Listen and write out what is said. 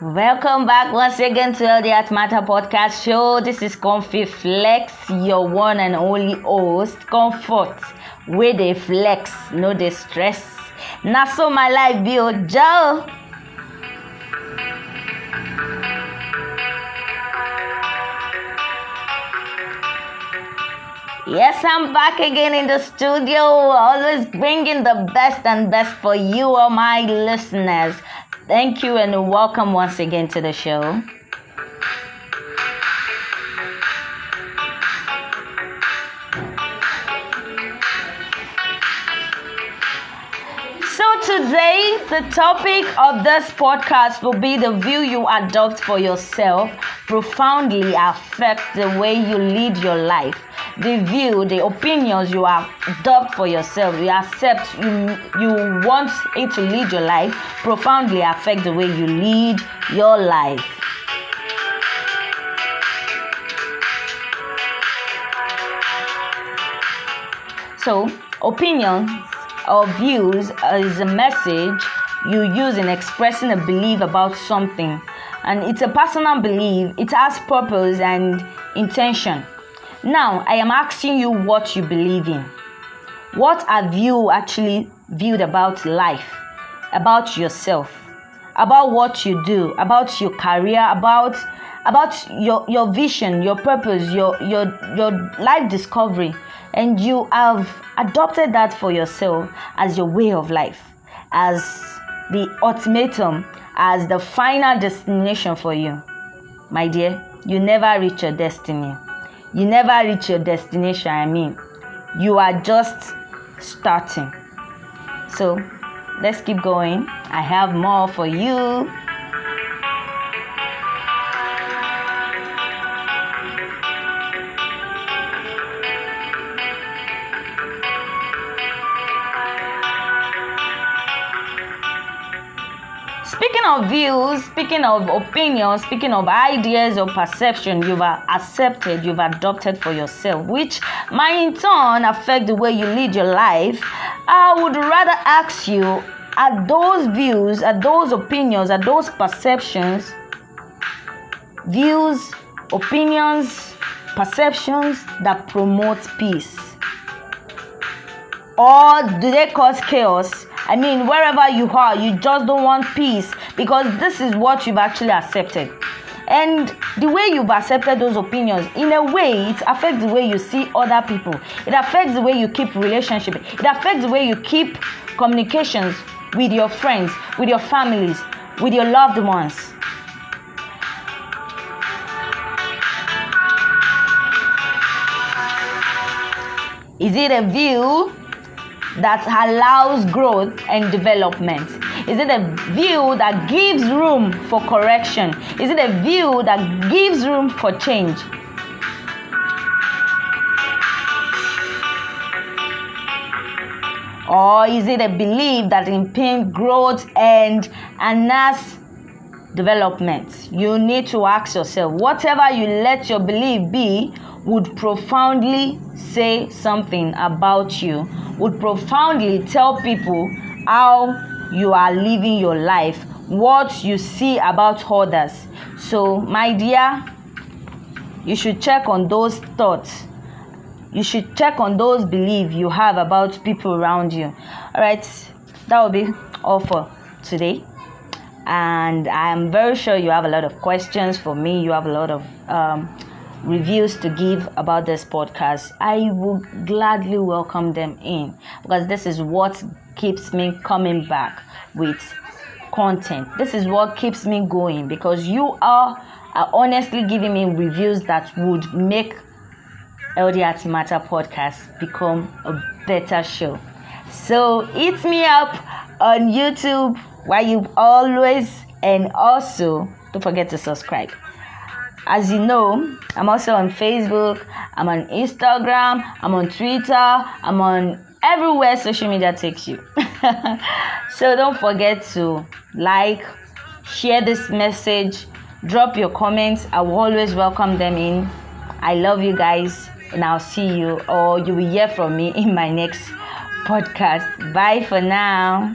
Welcome back once again to LDS Matter Podcast Show. This is Comfy Flex, your one and only host. Comfort, with a flex, no distress. Now, so my life be oh, Joe. Yes, I'm back again in the studio, always bringing the best and best for you, all my listeners. Thank you and welcome once again to the show. Today, the topic of this podcast will be the view you adopt for yourself profoundly affect the way you lead your life the view, the opinions you adopt for yourself, you accept, you you want it to lead your life, profoundly affect the way you lead your life. So, opinions or views is a message you use in expressing a belief about something, and it's a personal belief. It has purpose and intention. Now, I am asking you what you believe in. What have you actually viewed about life, about yourself, about what you do, about your career, about about your, your vision, your purpose, your, your your life discovery, and you have adopted that for yourself as your way of life, as the ultimatum, as the final destination for you. My dear, you never reach your destiny you never reach your destination. I mean, you are just starting. So let's keep going. I have more for you. Speaking of views, speaking of opinions, speaking of ideas or perception you've accepted, you've adopted for yourself, which might in turn affect the way you lead your life, I would rather ask you are those views, are those opinions, are those perceptions, views, opinions, perceptions that promote peace? Or do they cause chaos? I mean, wherever you are, you just don't want peace because this is what you've actually accepted. And the way you've accepted those opinions, in a way, it affects the way you see other people. It affects the way you keep relationship. It affects the way you keep communications with your friends, with your families, with your loved ones. Is it a view that allows growth and development? Is it a view that gives room for correction? Is it a view that gives room for change? Or is it a belief that impedes growth and enhance development? You need to ask yourself whatever you let your belief be would profoundly say something about you would profoundly tell people how you are living your life, what you see about others. So, my dear, you should check on those thoughts. You should check on those beliefs you have about people around you. All right, that will be all for today. And I am very sure you have a lot of questions for me. You have a lot of um, reviews to give about this podcast, I will gladly welcome them in because this is what keeps me coming back with content. This is what keeps me going because you are, are honestly giving me reviews that would make LD Matter podcast become a better show. So hit me up on YouTube where you always and also don't forget to subscribe. As you know, I'm also on Facebook, I'm on Instagram, I'm on Twitter, I'm on everywhere social media takes you. so don't forget to like, share this message, drop your comments. I will always welcome them in. I love you guys, and I'll see you or you will hear from me in my next podcast. Bye for now.